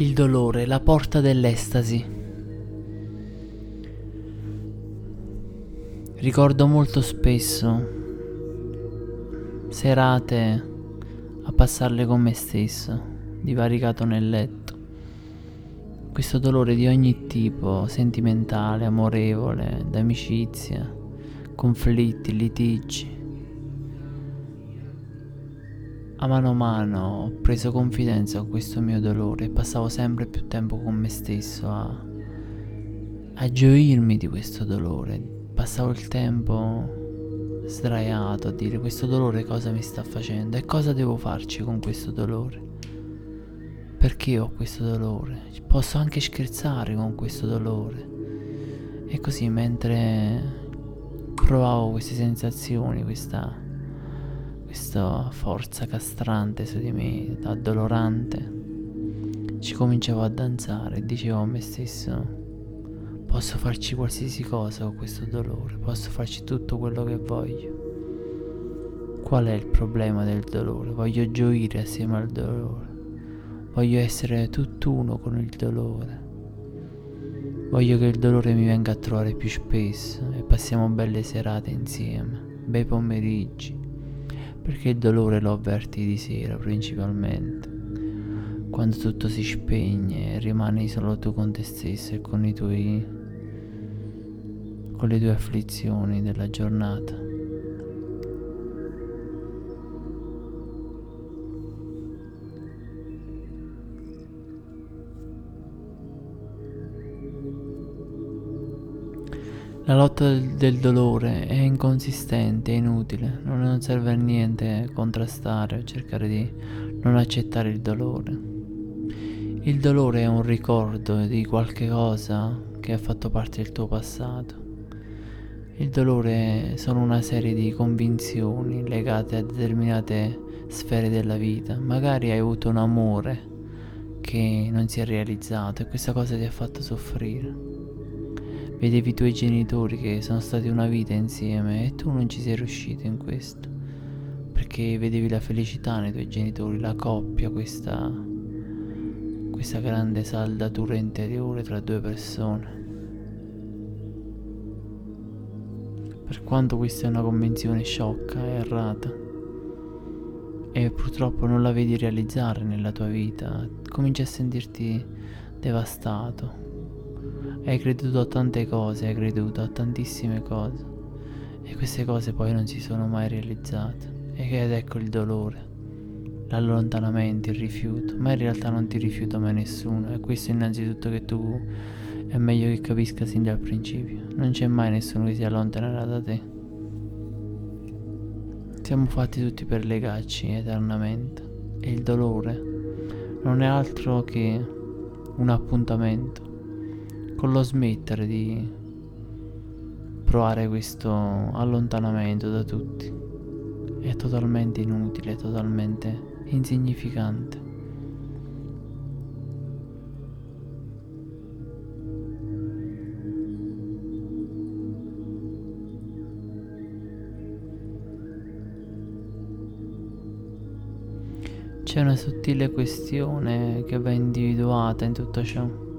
Il dolore, la porta dell'estasi. Ricordo molto spesso serate a passarle con me stesso, divaricato nel letto. Questo dolore di ogni tipo, sentimentale, amorevole, d'amicizia, conflitti, litigi. A mano a mano ho preso confidenza con questo mio dolore e passavo sempre più tempo con me stesso a, a gioirmi di questo dolore. Passavo il tempo sdraiato a dire questo dolore cosa mi sta facendo e cosa devo farci con questo dolore. Perché ho questo dolore? Posso anche scherzare con questo dolore. E così mentre provavo queste sensazioni, questa questa forza castrante su di me, addolorante, ci cominciavo a danzare e dicevo a me stesso, posso farci qualsiasi cosa con questo dolore, posso farci tutto quello che voglio. Qual è il problema del dolore? Voglio gioire assieme al dolore, voglio essere tutt'uno con il dolore. Voglio che il dolore mi venga a trovare più spesso e passiamo belle serate insieme, bei pomeriggi, perché il dolore lo avverti di sera principalmente, quando tutto si spegne e rimani solo tu con te stesso e con tuoi con le tue afflizioni della giornata. La lotta del, dolore è inconsistente, è inutile, non serve a niente contrastare cercare di non accettare il dolore. Il dolore è un ricordo di qualche cosa che ha fatto parte del tuo passato. Il dolore sono una serie di convinzioni legate a determinate sfere della vita. Magari hai avuto un amore che non si è realizzato e questa cosa ti ha fatto soffrire. Vedevi i tuoi genitori che sono stati una vita insieme e tu non ci sei riuscito in questo. Perché vedevi la felicità nei tuoi genitori, la coppia, questa, questa grande saldatura interiore tra due persone. Per quanto questa è una convenzione sciocca e errata e purtroppo non la vedi realizzare nella tua vita, cominci a sentirti devastato, hai creduto a tante cose, hai creduto a tantissime cose e queste cose poi non si sono mai realizzate. Ed ecco il dolore, l'allontanamento, il rifiuto, ma in realtà non ti rifiuta mai nessuno e questo innanzitutto che tu è meglio che capisca sin dal principio. Non c'è mai nessuno che si allontanerà da te. Siamo fatti tutti per legarci eternamente e il dolore non è altro che un appuntamento con lo smettere di provare questo allontanamento da tutti. È totalmente inutile, totalmente insignificante. C'è una sottile questione che va individuata in tutto ciò.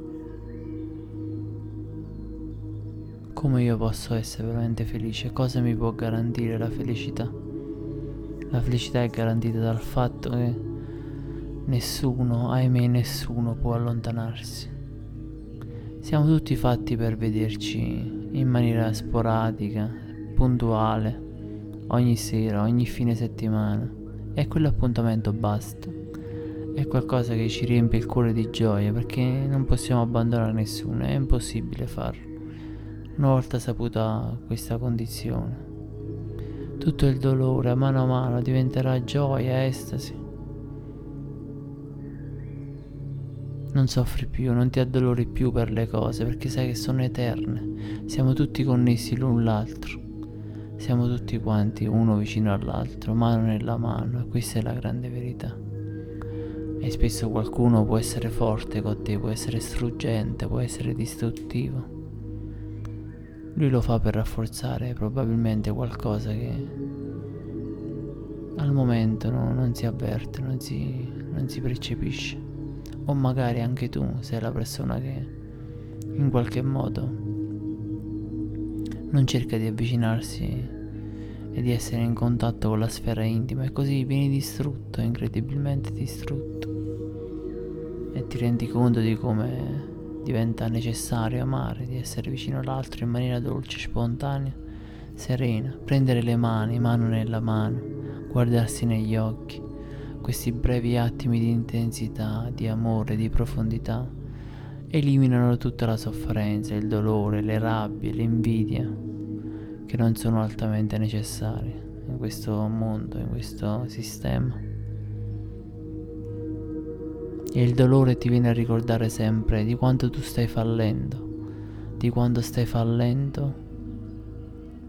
Come io posso essere veramente felice? Cosa mi può garantire la felicità? La felicità è garantita dal fatto che nessuno, ahimè nessuno può allontanarsi. Siamo tutti fatti per vederci in maniera sporadica, puntuale, ogni sera, ogni fine settimana. E quell'appuntamento basta. È qualcosa che ci riempie il cuore di gioia perché non possiamo abbandonare nessuno, è impossibile farlo una volta saputa questa condizione. Tutto il dolore a mano a mano diventerà gioia, estasi. Non soffri più, non ti addolori più per le cose perché sai che sono eterne. Siamo tutti connessi l'un l'altro. Siamo tutti quanti uno vicino all'altro, mano nella mano, e questa è la grande verità. E spesso qualcuno può essere forte con te, può essere struggente, può essere distruttivo. Lui lo fa per rafforzare probabilmente qualcosa che al momento no, non si avverte, non si, non si percepisce. O magari anche tu sei la persona che in qualche modo non cerca di avvicinarsi e di essere in contatto con la sfera intima e così vieni distrutto, incredibilmente distrutto e ti rendi conto di come diventa necessario amare, di essere vicino all'altro in maniera dolce, spontanea, serena, prendere le mani, mano nella mano, guardarsi negli occhi, questi brevi attimi di intensità, di amore, di profondità, eliminano tutta la sofferenza, il dolore, le rabbie, l'invidia, che non sono altamente necessarie in questo mondo, in questo sistema. E il dolore ti viene a ricordare sempre di quanto tu stai fallendo, di quanto stai fallendo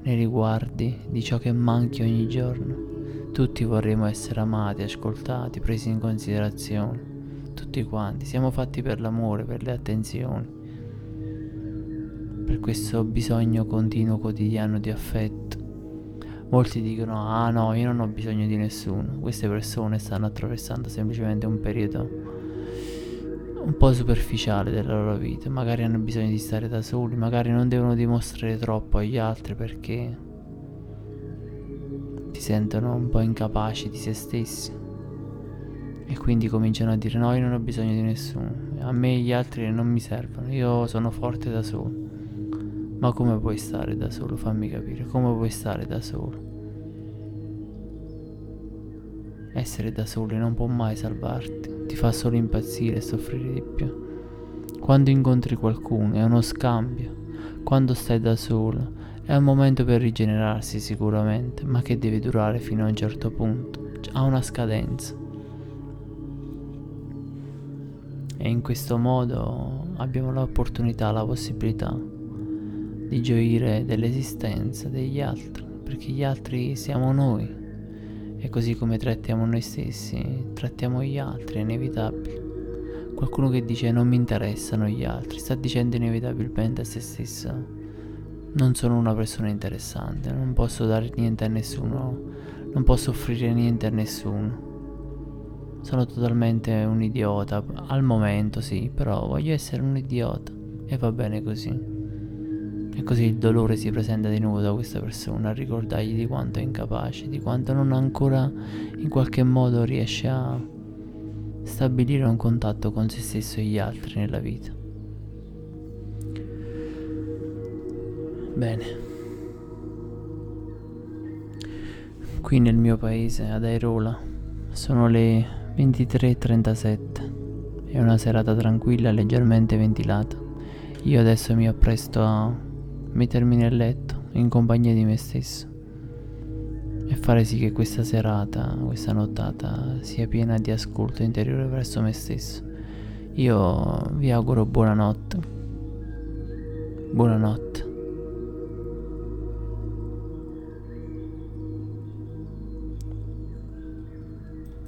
nei riguardi di ciò che manchi ogni giorno. Tutti vorremmo essere amati, ascoltati, presi in considerazione. Tutti quanti. Siamo fatti per l'amore, per le attenzioni. Per questo bisogno continuo quotidiano di affetto. Molti dicono, ah no, io non ho bisogno di nessuno. Queste persone stanno attraversando semplicemente un periodo un po' superficiale della loro vita, magari hanno bisogno di stare da soli, magari non devono dimostrare troppo agli altri perché si sentono un po' incapaci di se stessi e quindi cominciano a dire no io non ho bisogno di nessuno, a me gli altri non mi servono, io sono forte da solo. Ma come puoi stare da solo? Fammi capire, come puoi stare da solo? Essere da soli non può mai salvarti, ti fa solo impazzire e soffrire di più. Quando incontri qualcuno è uno scambio, quando stai da solo è un momento per rigenerarsi sicuramente, ma che deve durare fino a un certo punto, ha una scadenza. E in questo modo abbiamo l'opportunità, la possibilità di gioire dell'esistenza degli altri, perché gli altri siamo noi e così come trattiamo noi stessi, trattiamo gli altri, è inevitabile. Qualcuno che dice non mi interessano gli altri, sta dicendo inevitabilmente a se stesso non sono una persona interessante, non posso dare niente a nessuno, non posso offrire niente a nessuno. Sono totalmente un idiota, al momento sì, però voglio essere un idiota e va bene così. E così il dolore si presenta di nuovo da questa persona a ricordargli di quanto è incapace, di quanto non ancora in qualche modo riesce a stabilire un contatto con se stesso e gli altri nella vita. Bene. Qui nel mio paese, ad Airola, sono le 23.37. È una serata tranquilla, leggermente ventilata. Io adesso mi appresto a mettermi nel letto in compagnia di me stesso e fare sì che questa serata, questa nottata sia piena di ascolto interiore verso me stesso. Io vi auguro buonanotte. Buonanotte.